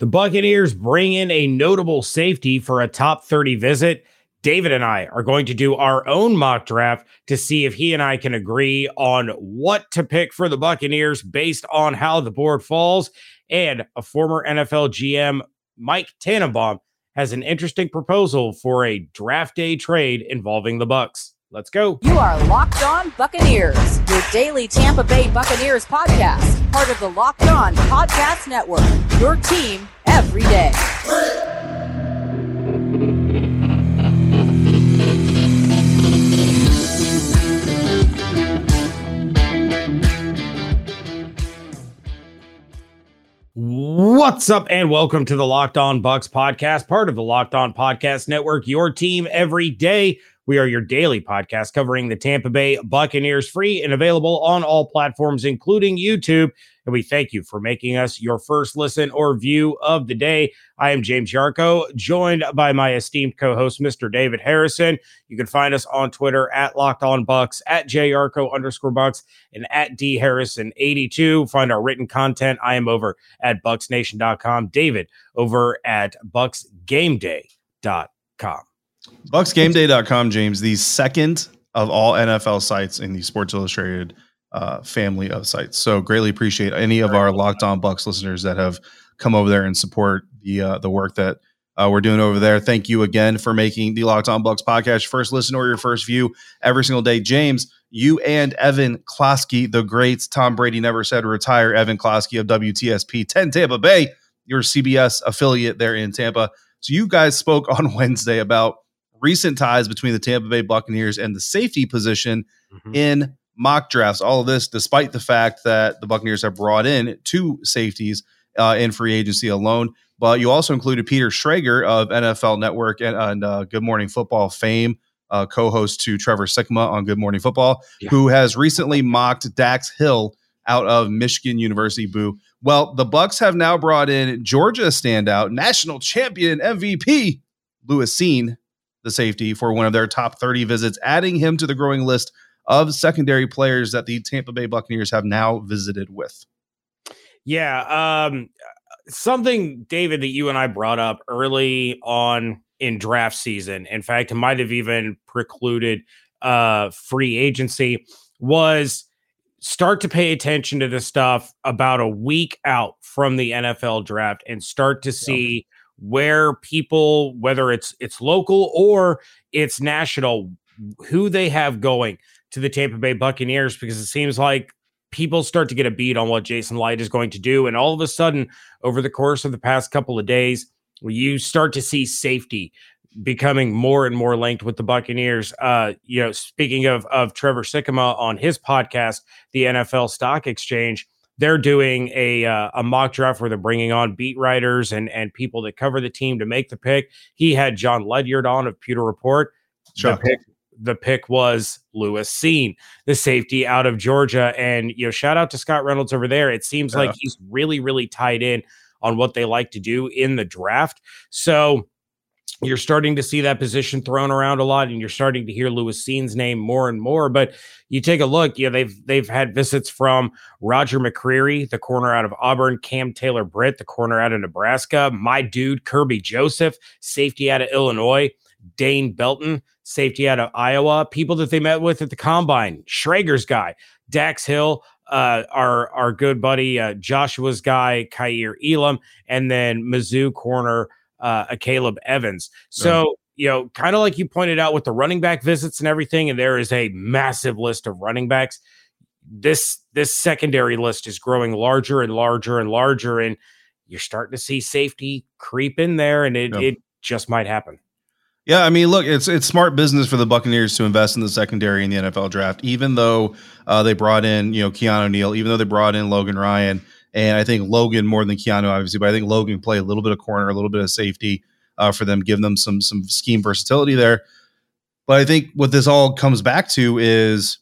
The Buccaneers bring in a notable safety for a top 30 visit. David and I are going to do our own mock draft to see if he and I can agree on what to pick for the Buccaneers based on how the board falls. And a former NFL GM, Mike Tannenbaum, has an interesting proposal for a draft day trade involving the Bucs. Let's go. You are Locked On Buccaneers, your daily Tampa Bay Buccaneers podcast, part of the Locked On Podcast Network. Your team every day. What's up, and welcome to the Locked On Bucs podcast, part of the Locked On Podcast Network, your team every day. We are your daily podcast covering the Tampa Bay Buccaneers free and available on all platforms, including YouTube. And we thank you for making us your first listen or view of the day. I am James Yarcho, joined by my esteemed co-host, Mr. David Harrison. You can find us on Twitter at Locked On Bucs, at JYarcho underscore Bucs, and at D Harrison 82. Find our written content. I am over at BucsNation.com. David over at BucsGameDay.com. BucsGameDay.com, James, the second of all NFL sites in the Sports Illustrated uh, family of sites. So greatly appreciate any of our Locked On Bucs listeners that have come over there and support the uh, the work that uh, we're doing over there. Thank you again for making the Locked On Bucs podcast first listen or your first view every single day. James, you and Evan Klosky, the greats. Tom Brady never said retire. Evan Klosky of WTSP 10 Tampa Bay, your CBS affiliate there in Tampa. So you guys spoke on Wednesday about recent ties between the Tampa Bay Buccaneers and the safety position mm-hmm. in mock drafts. All of this, despite the fact that the Buccaneers have brought in two safeties uh, in free agency alone. But you also included Peter Schrager of NFL Network and, and uh, Good Morning Football fame, uh, co-host to Trevor Sikkema on Good Morning Football, yeah. who has recently mocked Dax Hill out of Michigan University. Boo. Well, the Bucs have now brought in Georgia standout, national champion MVP Lewis Cine the safety for one of their top 30 visits, adding him to the growing list of secondary players that the Tampa Bay Buccaneers have now visited with. Yeah, um, something David that you and I brought up early on in draft season. In fact, it might have even precluded uh, free agency. Was start to pay attention to this stuff about a week out from the NFL draft and start to see where people whether it's it's local or it's national who they have going to the Tampa Bay Buccaneers because it seems like people start to get a beat on what Jason Licht is going to do and all of a sudden over the course of the past couple of days you start to see safety becoming more and more linked with the Buccaneers. Uh, you know, speaking of of Trevor Sikkema on his podcast, the NFL Stock Exchange, they're doing a uh, a mock draft where they're bringing on beat writers and and people that cover the team to make the pick. He had John Ledyard on of Pewter Report. The pick, the pick was Lewis Cine, the safety out of Georgia. And you know, shout out to Scott Reynolds over there. It seems yeah. like he's really, really tied in on what they like to do in the draft. So you're starting to see that position thrown around a lot, and you're starting to hear Lewis Cine's name more and more. But you take a look, you know, they've they've had visits from Roger McCreary, the corner out of Auburn, Cam Taylor Britt, the corner out of Nebraska, my dude Kerby Joseph, safety out of Illinois, Dane Belton, safety out of Iowa, people that they met with at the combine, Schrager's guy, Dax Hill, uh, our our good buddy uh, Joshua's guy, Kaiir Elam, and then Mizzou corner uh, Akayleb Evans. So, you know, kind of like you pointed out with the running back visits and everything, and there is a massive list of running backs. This this secondary list is growing larger and larger and larger, and you're starting to see safety creep in there, and it, it just might happen. Yeah, I mean, look, it's it's smart business for the Buccaneers to invest in the secondary in the NFL draft, even though uh, they brought in, you know, Keanu Neal, even though they brought in Logan Ryan. And I think Logan more than Keanu, obviously, but I think Logan play a little bit of corner, a little bit of safety uh, for them, give them some some scheme versatility there. But I think what this all comes back to is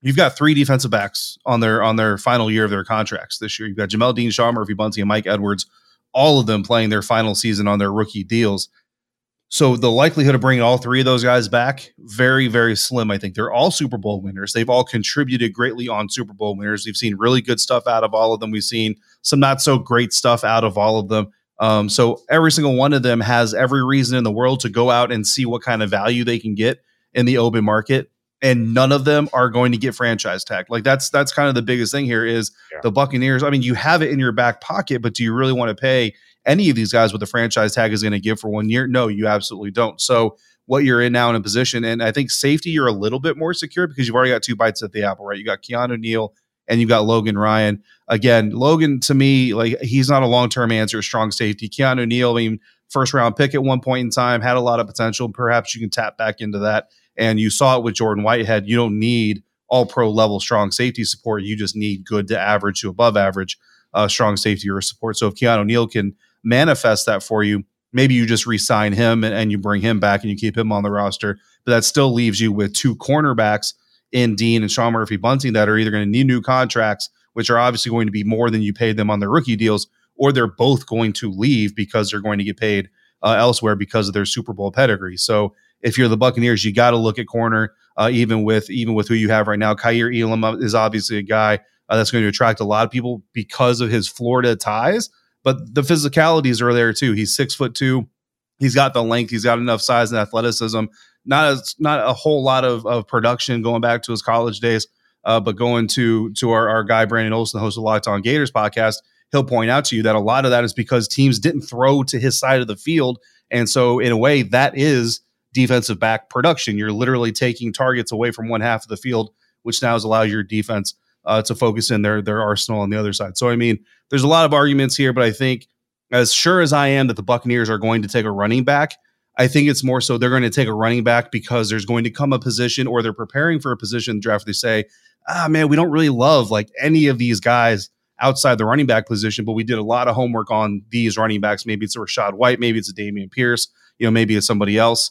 you've got three defensive backs on their on their final year of their contracts this year. You've got Jamel Dean, Sean Murphy Bunting, and Mike Edwards, all of them playing their final season on their rookie deals. So the likelihood of bringing all three of those guys back, very, very slim. I think they're all Super Bowl winners. They've all contributed greatly on Super Bowl winners. We've seen really good stuff out of all of them. We've seen some not so great stuff out of all of them. Um, so every single one of them has every reason in the world to go out and see what kind of value they can get in the open market. And none of them are going to get franchise tag. Like that's that's kind of the biggest thing here is yeah. the Buccaneers. I mean, you have it in your back pocket, but do you really want to pay any of these guys what the franchise tag is going to give for one year? No, you absolutely don't. So what you're in now in a position, and I think safety you're a little bit more secure because you've already got two bites at the apple, right? You got Keanu Neal and you've got Logan Ryan. Again, Logan to me, like he's not a long term answer, strong safety. Keanu Neal, I mean, first round pick at one point in time, had a lot of potential. Perhaps you can tap back into that. And you saw it with Jordan Whitehead. You don't need all pro level strong safety support. You just need good to average to above average uh, strong safety or support. So if Keanu Neal can manifest that for you, maybe you just re-sign him and, and, you bring him back and you keep him on the roster. But that still leaves you with two cornerbacks in Dean and Sean Murphy Bunting that are either going to need new contracts, which are obviously going to be more than you paid them on their rookie deals, or they're both going to leave because they're going to get paid uh, elsewhere because of their Super Bowl pedigree. So if you're the Buccaneers, you got to look at corner, uh, even with even with who you have right now. Kaiir Elam is obviously a guy uh, that's going to attract a lot of people because of his Florida ties, but the physicalities are there too. He's six foot two. He's got the length. He's got enough size and athleticism not a not a whole lot of, of production going back to his college days, uh, but going to to our, our guy Brandon Olson, the host of Locked On Gators podcast, he'll point out to you that a lot of that is because teams didn't throw to his side of the field, and so in a way that is defensive back production. You're literally taking targets away from one half of the field, which now has allowed your defense uh, to focus in their their arsenal on the other side. So I mean, there's a lot of arguments here, but I think as sure as I am that the Buccaneers are going to take a running back I think it's more so they're going to take a running back because there's going to come a position or they're preparing for a position draft. They say, ah, man, we don't really love like any of these guys outside the running back position, but we did a lot of homework on these running backs. Maybe it's a Rachaad White, maybe it's a Dameon Pierce, you know, maybe it's somebody else.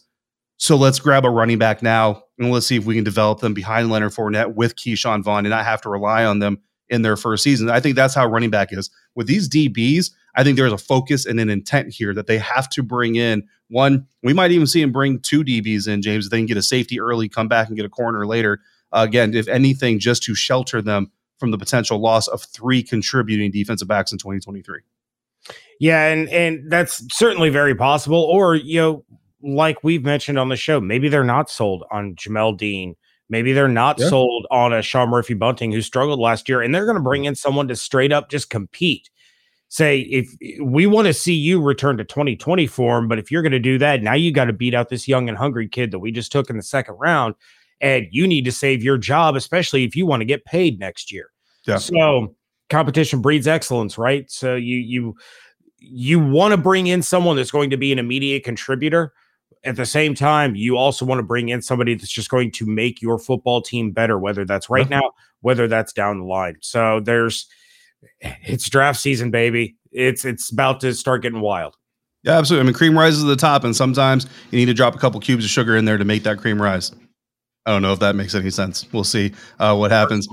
So let's grab a running back now and let's see if we can develop them behind Leonard Fournette with Ke'Shawn Vaughn and not have to rely on them in their first season. I think that's how running back is. With these DBs, I think there's a focus and an intent here that they have to bring in one. We might even see him bring two DBs in, James. If they can get a safety early, come back and get a corner later. Uh, again, if anything, just to shelter them from the potential loss of three contributing defensive backs in 2023. Yeah, and and that's certainly very possible. Or you know, like we've mentioned on the show, maybe they're not sold on Jamel Dean. Maybe they're not yeah. sold on a Sean Murphy Bunting who struggled last year, and they're going to bring mm-hmm. in someone to straight up just compete say if we want to see you return to 2020 form, but if you're going to do that, now you got to beat out this young and hungry kid that we just took in the second round, and you need to save your job, especially if you want to get paid next year. Yeah. So competition breeds excellence, right? So you you you want to bring in someone that's going to be an immediate contributor. At the same time, you also want to bring in somebody that's just going to make your football team better, whether that's right now, whether that's down the line. So there's it's draft season, baby. It's it's about to start getting wild. Yeah, absolutely. I mean, cream rises to the top, and sometimes you need to drop a couple cubes of sugar in there to make that cream rise. I don't know if that makes any sense. We'll see uh, what happens.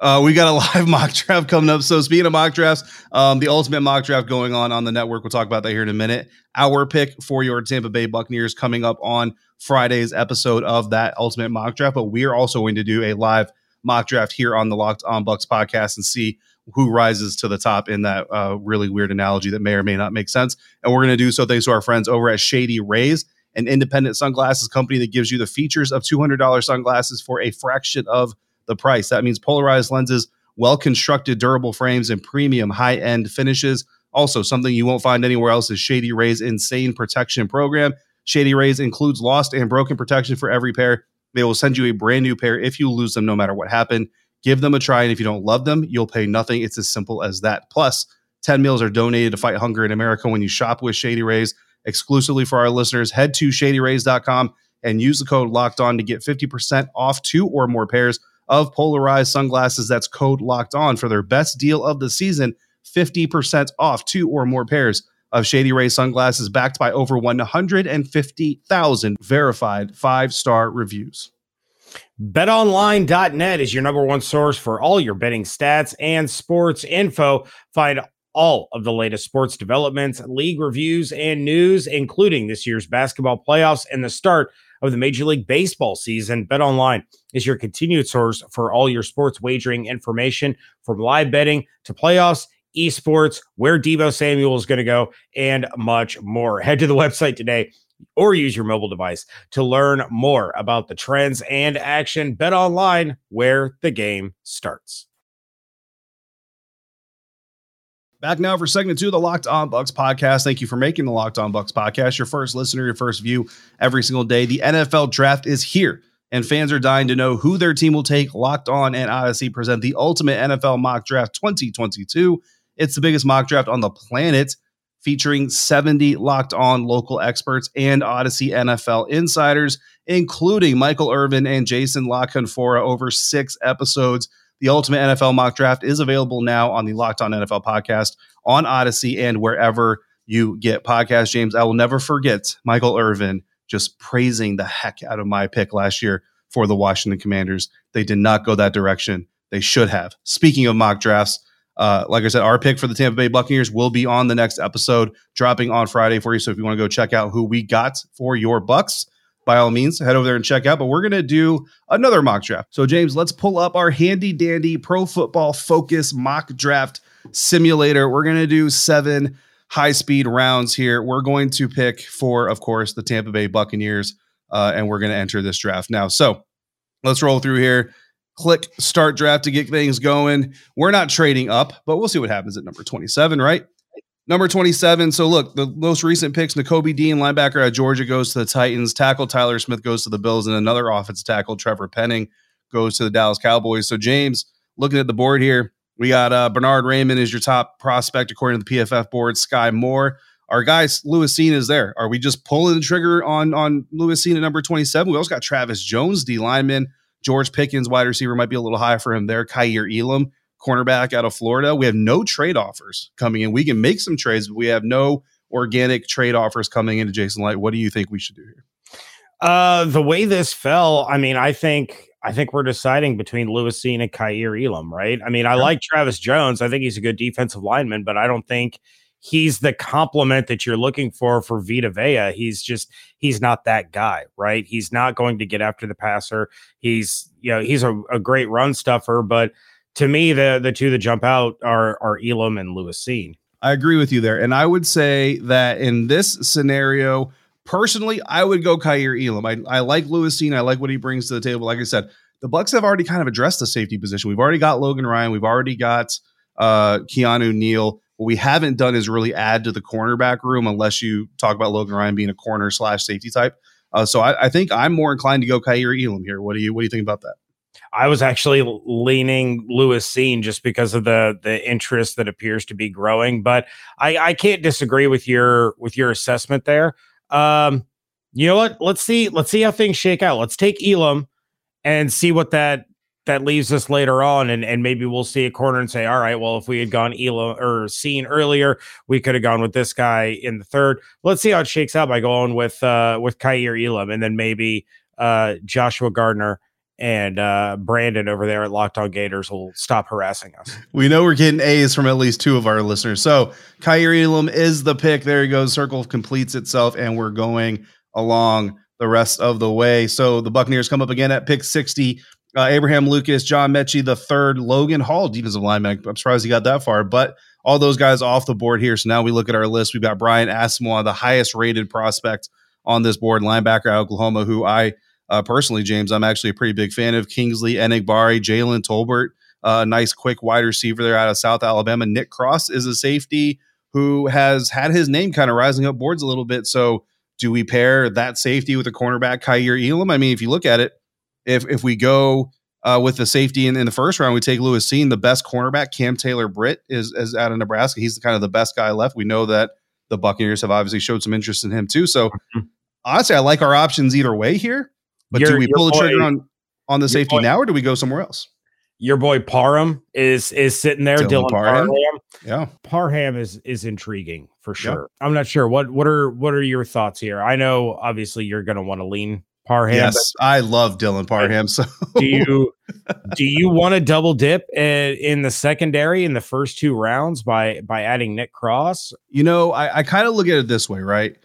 Uh, we got a live mock draft coming up. So speaking of mock drafts, um, the ultimate mock draft going on on the network. We'll talk about that here in a minute. Our pick for your Tampa Bay Buccaneers coming up on Friday's episode of that ultimate mock draft. But we are also going to do a live mock draft here on the Locked On Bucs podcast and see who rises to the top in that uh, really weird analogy that may or may not make sense. And we're going to do so thanks to our friends over at Shady Rays, an independent sunglasses company that gives you the features of $200 sunglasses for a fraction of the price. That means polarized lenses, well constructed, durable frames, and premium high end finishes. Also, something you won't find anywhere else is Shady Rays' insane protection program. Shady Rays includes lost and broken protection for every pair. They will send you a brand new pair if you lose them, no matter what happened. Give them a try. And if you don't love them, you'll pay nothing. It's as simple as that. Plus, 10 meals are donated to fight hunger in America when you shop with Shady Rays exclusively for our listeners. Head to shadyrays.com and use the code locked on to get 50% off two or more pairs of polarized sunglasses. That's code locked on for their best deal of the season 50% off two or more pairs of Shady Ray sunglasses backed by over 150,000 verified five star reviews. BetOnline.net is your number one source for all your betting stats and sports info. Find all of the latest sports developments, league reviews, and news, including this year's basketball playoffs and the start of the Major League Baseball season. Bet Online is your continued source for all your sports wagering information from live betting to playoffs esports, where Deebo Samuel is going to go, and much more. Head to the website today or use your mobile device to learn more about the trends and action. Bet online where the game starts. Back now for segment two of the Locked On Bucs podcast. Thank you for making the Locked On Bucs podcast your first listener, your first view every single day. The NFL draft is here, and fans are dying to know who their team will take. Locked On and Audacy present the ultimate NFL mock draft 2022. It's the biggest mock draft on the planet, featuring 70 locked on local experts and Audacy NFL insiders, including Michael Irvin and Jason La Canfora over six episodes. The Ultimate NFL Mock Draft is available now on the Locked On NFL podcast on Audacy and wherever you get podcasts. James, I will never forget Michael Irvin just praising the heck out of my pick last year for the Washington Commanders. They did not go that direction. They should have. Speaking of mock drafts, uh, like I said, our pick for the Tampa Bay Buccaneers will be on the next episode, dropping on Friday for you. So if you want to go check out who we got for your Bucs, by all means, head over there and check out. But we're going to do another mock draft. So, James, let's pull up our handy dandy pro football focus mock draft simulator. We're going to do seven high speed rounds here. We're going to pick for, of course, the Tampa Bay Buccaneers, uh, and we're going to enter this draft now. So, let's roll through here. Click start draft to get things going. We're not trading up, but we'll see what happens at number 27, right? Number 27. So look, the most recent picks, Nakobe Dean, linebacker at Georgia, goes to the Titans. Tackle Tyler Smith goes to the Bills, and another offensive tackle, Trevor Penning, goes to the Dallas Cowboys. So James, looking at the board here, we got uh, Bernhard Raimann is your top prospect according to the PFF board. Sky Moore. Our guy Lewis Cine is there. Are we just pulling the trigger on on Lewis Cine at number 27? We also got Travis Jones, D lineman. George Pickens, wide receiver, might be a little high for him there. Kaiir Elam, cornerback out of Florida. We have no trade offers coming in. We can make some trades, but we have no organic trade offers coming into Jason Licht. What do you think we should do here? Uh, the way this fell, I mean, I think I think we're deciding between Lewis Cine and Kaiir Elam, right? I mean, I like Travis Jones. I think he's a good defensive lineman, but I don't think he's the complement that you're looking for for Vita Vea. He's just he's not that guy, right? He's not going to get after the passer. He's you know he's a, a great run stuffer, but to me, the the two that jump out are are Elam and Lewis Cine. I agree with you there, and I would say that in this scenario, personally, I would go Kaiir Elam. I, I like Lewis Cine. I like what he brings to the table. Like I said, the Bucs have already kind of addressed the safety position. We've already got Logan Ryan. We've already got uh, Keanu Neal. What we haven't done is really add to the cornerback room, unless you talk about Logan Ryan being a corner slash safety type. Uh, so I, I, think I'm more inclined to go Kaiir Elam here. What do you What do you think about that? I was actually leaning Lewis Cine just because of the the interest that appears to be growing. But I, I can't disagree with your with your assessment there. Um, you know what? Let's see let's see how things shake out. Let's take Elam and see what that that leaves us later on, and and maybe we'll see a corner and say, all right, well, if we had gone Elam or Cine earlier, we could have gone with this guy in the third. Let's see how it shakes out by going with uh with Kaiir Elam, and then maybe uh Joshua Gardner and uh, Brandon over there at Locked On Gators will stop harassing us. We know we're getting A's from at least two of our listeners. So Kaiir Elam is the pick. There he goes. Circle completes itself, and we're going along the rest of the way. So the Buccaneers come up again at pick 60. Uh, Abraham Lucas, John Metchie, the third, Logan Hall, defensive lineman. I'm surprised he got that far, but all those guys off the board here. So now we look at our list. We've got Brian Asamoah, the highest rated prospect on this board, linebacker Oklahoma, who I – uh, personally, James, I'm actually a pretty big fan of Kingsley Enagbare, Jalen Tolbert, a uh, nice quick wide receiver there out of South Alabama. Nick Cross is a safety who has had his name kind of rising up boards a little bit. So, do we pair that safety with a cornerback, Kaiir Elam? I mean, if you look at it, if if we go uh, with the safety in, in the first round, we take Lewis Cine, the best cornerback. Cam Taylor Britt is, is out of Nebraska. He's kind of the best guy left. We know that the Buccaneers have obviously showed some interest in him too. So honestly, I like our options either way here. But your, do we pull the trigger on on the safety boy, now, or do we go somewhere else? Your boy Parham is is sitting there. Dylan, Dylan Parham. Parham. Yeah, Parham is is intriguing for sure. I'm not sure what what are what are your thoughts here. I know obviously you're going to want to lean Parham. Yes, I love Dylan Parham. So do you do you want to double dip in, in, the secondary in the first two rounds by by adding Nick Cross? You know, I, I kind of look at it this way, right?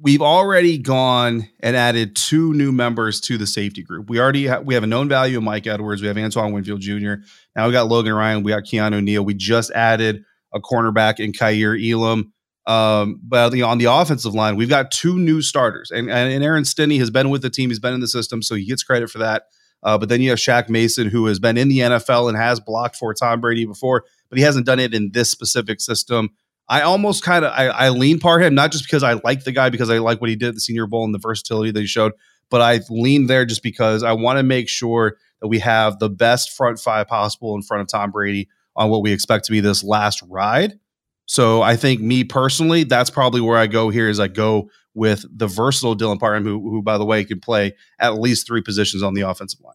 We've already gone and added two new members to the safety group. We already ha- we have a known value of Mike Edwards. We have Antoine Winfield Jr. Now we got Logan Ryan. We got Keanu Neal. We just added a cornerback in Kaiir Elam. Um, but on the offensive line, we've got two new starters, and, and Aaron Stinnie has been with the team. He's been in the system, so he gets credit for that. Uh, but then you have Shaq Mason, who has been in the NFL and has blocked for Tom Brady before, but he hasn't done it in this specific system. I almost kind of I, I lean Parham, not just because I like the guy, because I like what he did at the Senior Bowl and the versatility that he showed, but I lean there just because I want to make sure that we have the best front five possible in front of Tom Brady on what we expect to be this last ride. So I think me personally, that's probably where I go here is I go with the versatile Dylan Parham, who, who by the way can play at least three positions on the offensive line.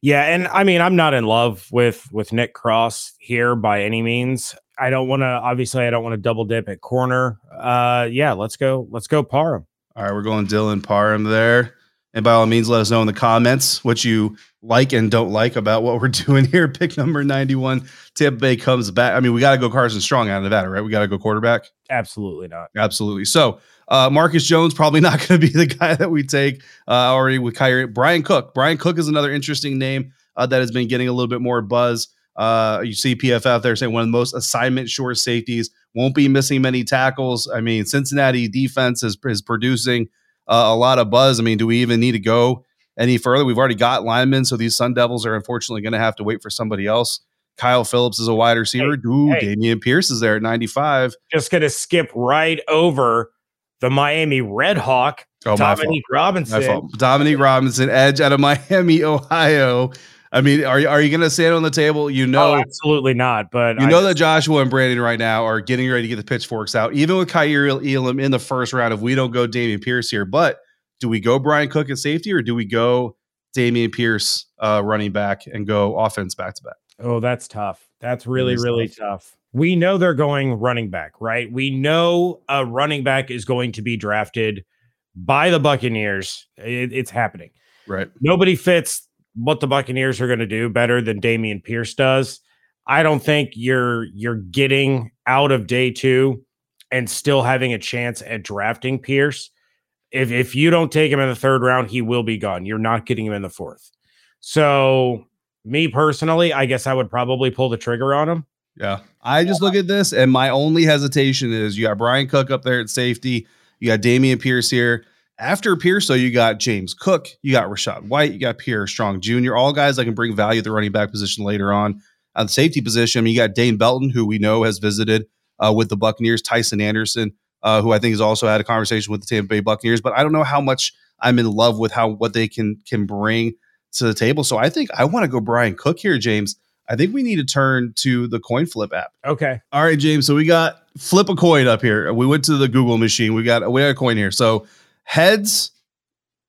Yeah, and I mean I'm not in love with with Nick Cross here by any means. I don't want to obviously I don't want to double dip at corner. Uh yeah, let's go let's go Parham. All right, we're going Dylan Parham there. And by all means, let us know in the comments what you like and don't like about what we're doing here. Pick number 91. Tampa Bay comes back. I mean, we got to go Carson Strong out of Nevada, right? We got to go quarterback. Absolutely not. Absolutely. So, uh, Marcus Jones probably not going to be the guy that we take uh, already with Kaiir. Bryan Cook. Bryan Cook is another interesting name uh, that has been getting a little bit more buzz. Uh, you see PFF out there saying one of the most assignment short safeties won't be missing many tackles. I mean, Cincinnati defense is, is producing uh, a lot of buzz. I mean, do we even need to go any further? We've already got linemen, so these Sun Devils are unfortunately going to have to wait for somebody else. Kyle Phillips is a wide receiver. Hey, Ooh, hey. Dameon Pierce is there at 95. Just going to skip right over the Miami Red Hawk, oh, Dominique Robinson. Dominique Robinson, edge out of Miami, Ohio. I mean, are you are you going to stand on the table? You know, oh, absolutely not. But you I know that Joshua and Brandon right now are getting ready to get the pitchforks out, even with Kaiir Elam in the first round. If we don't go Dameon Pierce here, but do we go Bryan Cook at safety or do we go Dameon Pierce uh, running back and go offense back to back? Oh, that's tough. That's really really tough. tough. We know they're going running back, right? We know a running back is going to be drafted by the Buccaneers. It, it's happening. Right. Nobody fits what the Buccaneers are going to do better than Dameon Pierce does. I don't think you're you're getting out of day two and still having a chance at drafting Pierce. If if you don't take him in the third round, he will be gone. You're not getting him in the fourth. So me personally, I guess I would probably pull the trigger on him. Yeah. I just look at this and my only hesitation is you got Bryan Cook up there at safety. You got Dameon Pierce here. After Pierce, though, you got James Cook, you got Rachaad White, you got Pierre Strong Jr., all guys that can bring value at the running back position later on. At the safety position, I mean, you got Dane Belton, who we know has visited uh, with the Buccaneers, Tycen Anderson, uh, who I think has also had a conversation with the Tampa Bay Buccaneers. But I don't know how much I'm in love with how what they can can bring to the table. So I think I want to go Bryan Cook here, James. I think we need to turn to the coin flip app. Okay. All right, James. So we got flip a coin up here. We went to the Google machine. We got we got a coin here. So Heads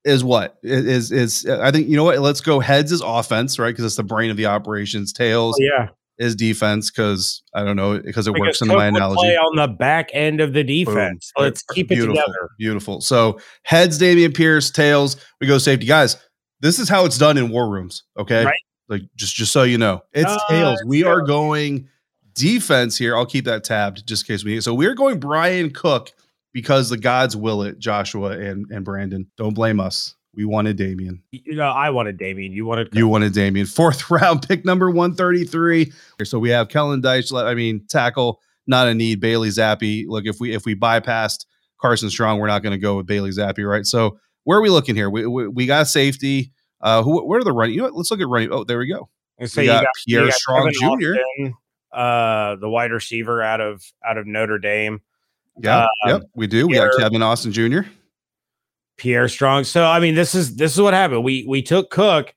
is what is is I think you know what? Let's go heads is offense, right? Because it's the brain of the operations. Tails, oh, yeah, is defense because I don't know because it because works in my analogy. Play on the back end of the defense. Boom. Let's keep beautiful, it together. Beautiful. So heads, Dameon Pierce. Tails, we go safety, guys. This is how it's done in war rooms. Okay, right? like just just so you know, it's uh, tails. We are going defense here. I'll keep that tabbed just in case we. So we're going Bryan Cook because the gods will it, Joshua and, and Brandon. Don't blame us. We wanted Dameon. You know, I wanted Dameon. You wanted you wanted Dameon. Fourth round pick number 133. So we have Kellen Diesch. I mean, tackle, not a need. Bailey Zappe. Look, if we if we bypassed Carson Strong, we're not going to go with Bailey Zappe, right? So where are we looking here? We we, we got safety. Uh who where are the running? You know what? Let's look at running. Oh, there we go. So we got, got, Pierre got Strong Jr. Austin, uh the wide receiver out of out of Notre Dame. Yeah, um, yep, we do. Pierre, we got Kevin Austin Jr. Pierre Strong. So I mean, this is this is what happened. We we took Cook,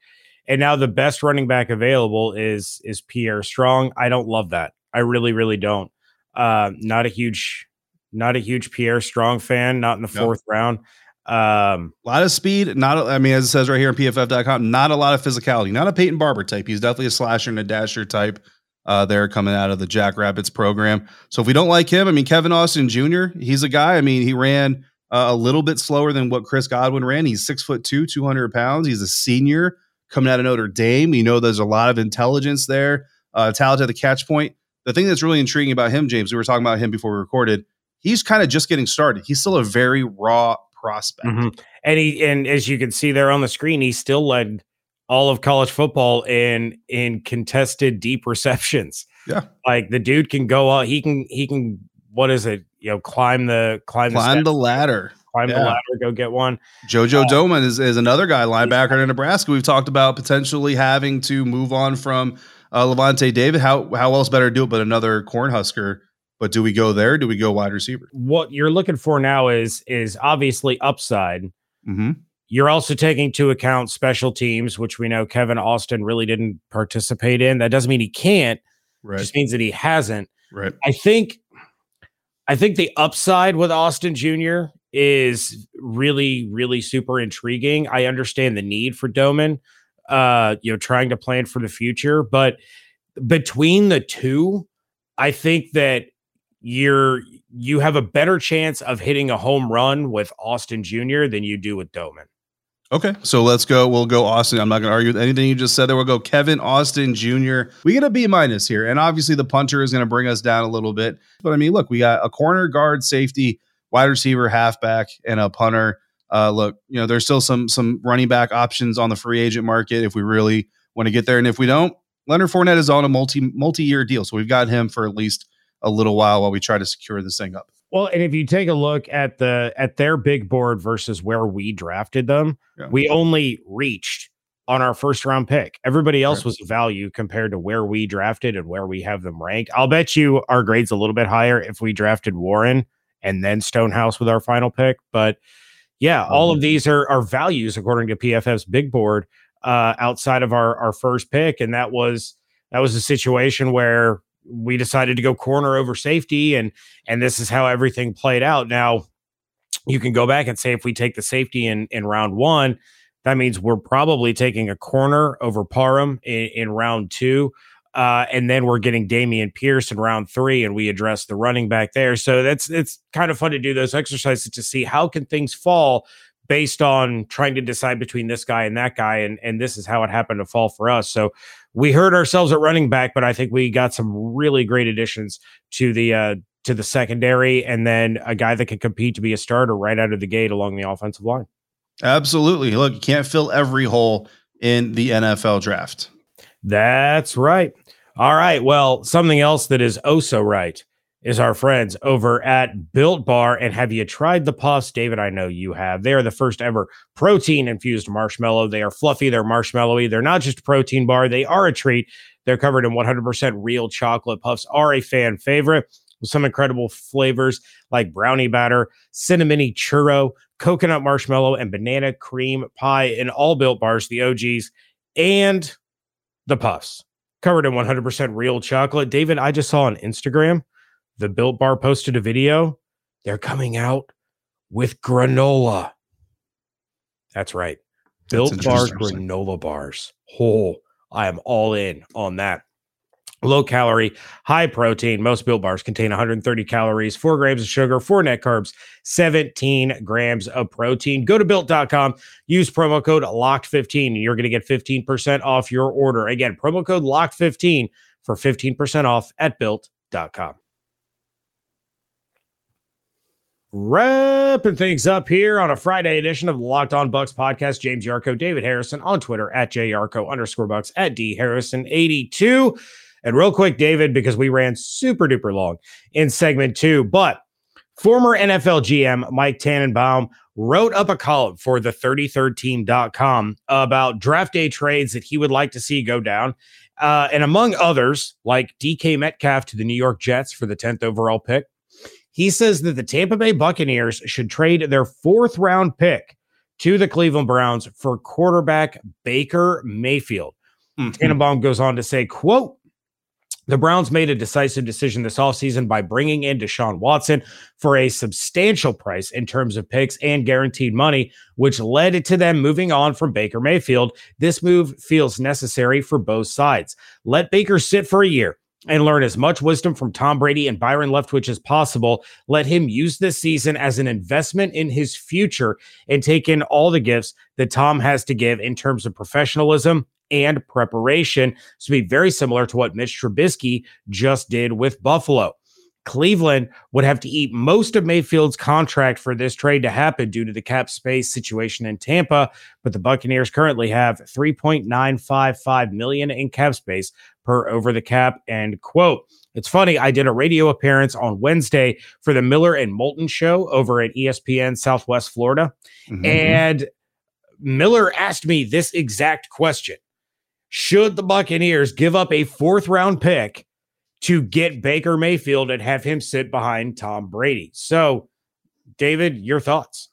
and now the best running back available is is Pierre Strong. I don't love that. I really really don't. Uh, not a huge not a huge Pierre Strong fan. Not in the fourth round. Um, a lot of speed. Not I mean, as it says right here on PFF.com, not a lot of physicality. Not a Peyton Barber type. He's definitely a slasher and a dasher type uh, there coming out of the Jackrabbits program. So if we don't like him, I mean, Kevin Austin Jr., he's a guy. I mean, he ran uh, a little bit slower than what Chris Godwin ran. He's six foot two, 200 pounds. He's a senior coming out of Notre Dame. You know, there's a lot of intelligence there, uh, talent at the catch point. The thing that's really intriguing about him, James, we were talking about him before we recorded. He's kind of just getting started. He's still a very raw prospect. Mm-hmm. And he, and as you can see there on the screen, he still led all of college football in in contested deep receptions. Yeah. Like the dude can go up, he can he can what is it? You know, climb the climb, Climb the, the ladder. climb the ladder, go get one. JoJo Domann is, is another guy, linebacker in Nebraska. We've talked about potentially having to move on from uh, Lavonte David. How how else better to do it but another Cornhusker? But do we go there? Do we go wide receiver? What you're looking for now is is obviously upside. Mm-hmm. You're also taking into account special teams, which we know Kevin Austin really didn't participate in. That doesn't mean he can't, Right. just means that he hasn't. right. I think I think the upside with Austin Jr. is really, really super intriguing. I understand the need for Domann, uh, you know, trying to plan for the future, but between the two, I think that you're you have a better chance of hitting a home run with Austin Jr. than you do with Domann. Okay, so let's go. We'll go Austin. I'm not going to argue with anything you just said. There, we'll go Kevin Austin Jr. We get a B minus here, and obviously the punter is going to bring us down a little bit. But I mean, look, we got a corner, guard, safety, wide receiver, halfback, and a punter. Uh, look, you know, there's still some some running back options on the free agent market if we really want to get there, and if we don't, Leonard Fournette is on a multi multi year deal, so we've got him for at least a little while while we try to secure this thing up. Well, and if you take a look at the at their big board versus where we drafted them, Yeah. we only reached on our first round pick. Everybody else Right. was value compared to where we drafted and where we have them ranked. I'll bet you our grades a little bit higher if we drafted Warren and then Stonehouse with our final pick. But yeah, all of these are are values according to PFF's big board uh, outside of our our first pick, and that was that was a situation where we decided to go corner over safety and and this is how everything played out. Now, you can go back and say if we take the safety in in round one, that means we're probably taking a corner over Parham in, in round two. Uh, and then we're getting Dameon Pierce in round three, and we address the running back there. So that's it's kind of fun to do those exercises to see how can things fall based on trying to decide between this guy and that guy, and and this is how it happened to fall for us. So we hurt ourselves at running back, but I think we got some really great additions to the uh, to the secondary, and then a guy that can compete to be a starter right out of the gate along the offensive line. Absolutely. Look, you can't fill every hole in the NFL draft. That's right. All right. Well, something else that is oh so right is our friends over at Built Bar. And have you tried the puffs? David, I know you have. They are the first ever protein infused marshmallow. They are fluffy, they're marshmallowy. They're not just a protein bar, they are a treat. They're covered in 100% real chocolate. Puffs are a fan favorite with some incredible flavors like brownie batter, cinnamony churro, coconut marshmallow, and banana cream pie in all Built Bars, the OGs, and the puffs covered in 100% real chocolate. David, I just saw on Instagram the Built Bar posted a video. They're coming out with granola. That's right. That's Built Bar granola bars. Oh, I am all in on that. Low calorie, high protein. Most Built Bars contain 130 calories, four grams of sugar, four net carbs, 17 grams of protein. Go to built.com, use promo code LOCKED15, and you're going to get 15% off your order. Again, promo code LOCKED15 for 15% off at built.com. Wrapping things up here on a Friday edition of the Locked On Bucs podcast. James Yarcho, David Harrison on Twitter at JYarcho underscore Bucs at D Harrison 82. And real quick, David, because we ran super duper long in segment two, but former NFL GM Mike Tannenbaum wrote up a column for the 33rdteam.com about draft day trades that he would like to see go down. Uh, and among others, like DK Metcalf to the New York Jets for the 10th overall pick. He says that the Tampa Bay Buccaneers should trade their fourth round pick to the Cleveland Browns for quarterback Baker Mayfield. Mhm. Tannenbaum goes on to say, quote, the Browns made a decisive decision this offseason by bringing in Deshaun Watson for a substantial price in terms of picks and guaranteed money, which led to them moving on from Baker Mayfield. This move feels necessary for both sides. Let Baker sit for a year and learn as much wisdom from Tom Brady and Byron Leftwich as possible. Let him use this season as an investment in his future and take in all the gifts that Tom has to give in terms of professionalism and preparation. So be very similar to what Mitch Trubisky just did with Buffalo. Cleveland would have to eat most of Mayfield's contract for this trade to happen due to the cap space situation in Tampa, but the Buccaneers currently have 3.955 million in cap space per over the cap. And quote, it's funny, I did a radio appearance on Wednesday for the Miller and Moulton show over at ESPN Southwest Florida. Mm-hmm. And Miller asked me this exact question Should the Buccaneers give up a fourth round pick to get Baker Mayfield and have him sit behind Tom Brady? So, David, your thoughts?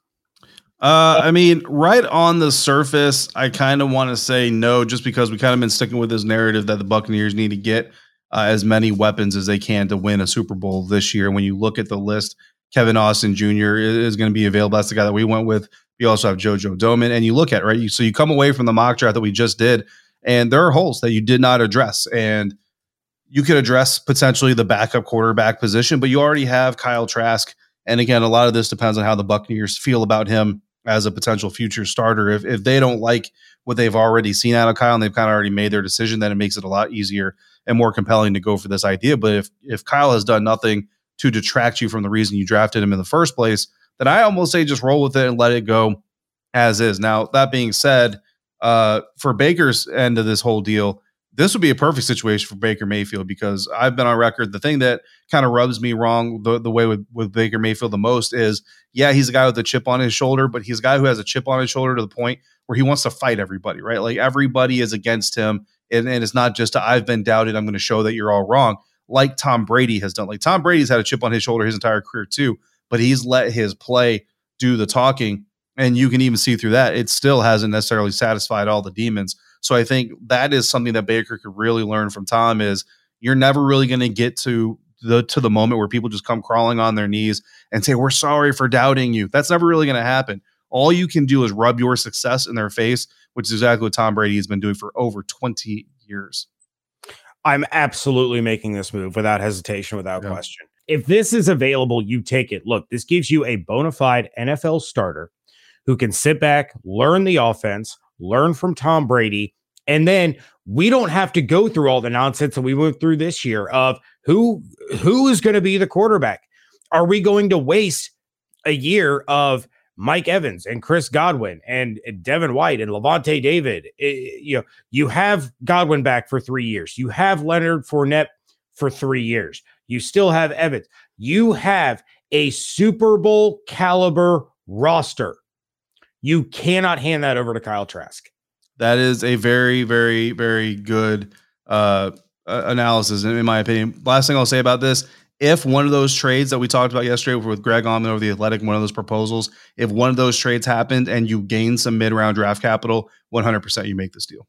Uh, I mean, right on the surface, I kind of want to say no, just because we kind of been sticking with this narrative that the Buccaneers need to get uh, as many weapons as they can to win a Super Bowl this year. When you look at the list, Kevin Austin Jr. is going to be available. That's the guy that we went with. You also have JoJo Domann, and you look at right. You, so you come away from the mock draft that we just did, and there are holes that you did not address, and you could address potentially the backup quarterback position, but you already have Kyle Trask. And again, a lot of this depends on how the Buccaneers feel about him as a potential future starter. If if they don't like what they've already seen out of Kyle and they've kind of already made their decision, then it makes it a lot easier and more compelling to go for this idea. But if if Kyle has done nothing to detract you from the reason you drafted him in the first place, then I almost say just roll with it and let it go as is. Now, that being said, uh, for Baker's end of this whole deal, this would be a perfect situation for Baker Mayfield because I've been on record. The thing that kind of rubs me wrong the, the way with, with Baker Mayfield the most is, yeah, he's a guy with a chip on his shoulder, but he's a guy who has a chip on his shoulder to the point where he wants to fight everybody, right? Like everybody is against him. And, and it's not just, I've been doubted. I'm going to show that you're all wrong, like Tom Brady has done. Like Tom Brady's had a chip on his shoulder his entire career too, but he's let his play do the talking. And you can even see through that, it still hasn't necessarily satisfied all the demons. So I think that is something that Baker could really learn from Tom is you're never really going to get to the to the moment where people just come crawling on their knees and say we're sorry for doubting you. That's never really going to happen. All you can do is rub your success in their face, which is exactly what Tom Brady has been doing for over 20 years. I'm absolutely making this move without hesitation, without yeah. question. If this is available, you take it. Look, this gives you a bona fide NFL starter who can sit back, learn the offense, learn from Tom Brady, and then we don't have to go through all the nonsense that we went through this year of who who is going to be the quarterback. Are we going to waste a year of Mike Evans and Chris Godwin and, Devin White and Lavonte David? It, you know, you have Godwin back for three years. You have Leonard Fournette for three years. You still have Evans. You have a Super Bowl caliber roster you cannot hand that over to Kyle Trask. That is a very, very, very good uh, analysis, in my opinion. Last thing I'll say about this if one of those trades that we talked about yesterday with Greg Auman over the Athletic, one of those proposals, if one of those trades happened and you gain some mid round draft capital, 100% you make this deal.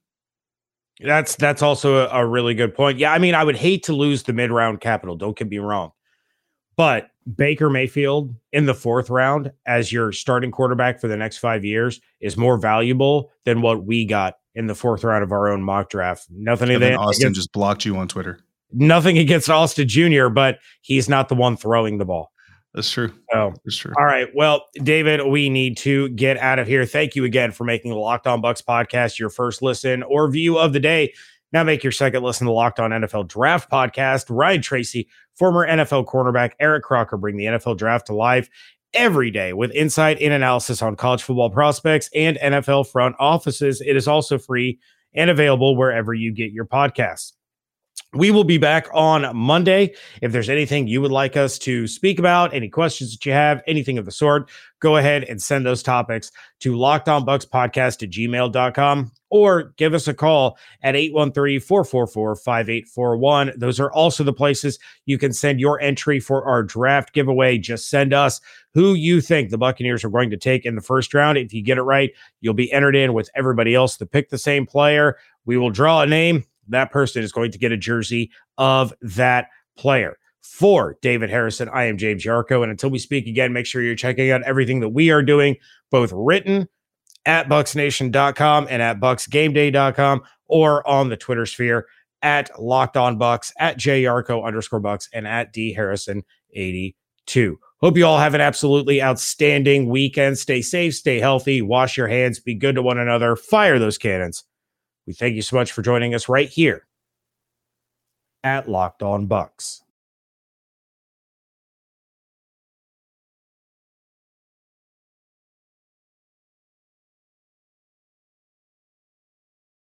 That's that's also a, a, really good point. Yeah, I mean, I would hate to lose the mid round capital. Don't get me wrong, but Baker Mayfield in the fourth round as your starting quarterback for the next five years is more valuable than what we got in the fourth round of our own mock draft. Nothing Kevin Austin just blocked you on Twitter. Nothing against Austin Jr., but he's not the one throwing the ball. That's true. Oh, that's true. All right. Well, David, we need to get out of here. Thank you again for making the Locked On Bucs podcast your first listen or view of the day. Now make your second listen to Locked On NFL Draft podcast. Ryan Tracy, former NFL cornerback Eric Crocker bring the NFL Draft to life every day with insight and analysis on college football prospects and NFL front offices. It is also free and available wherever you get your podcasts. We will be back on Monday. If there's anything you would like us to speak about, any questions that you have, anything of the sort, go ahead and send those topics to lockedonbucspodcast at gmail.com or give us a call at 813-444-5841. Those are also the places you can send your entry for our draft giveaway. Just send us who you think the Buccaneers are going to take in the first round. If you get it right, you'll be entered in with everybody else to pick the same player. We will draw a name that person is going to get a jersey of that player. For David Harrison, I am James Yarcho. And until we speak again, make sure you're checking out everything that we are doing, both written at bucsnation.com and at bucsgameday.com or on the Twitter sphere at locked on bucs, at jyarcho underscore bucs, and at d harrison 82. Hope you all have an absolutely outstanding weekend. Stay safe, stay healthy, wash your hands, be good to one another, fire those cannons. We thank you so much for joining us right here at Locked On Bucs.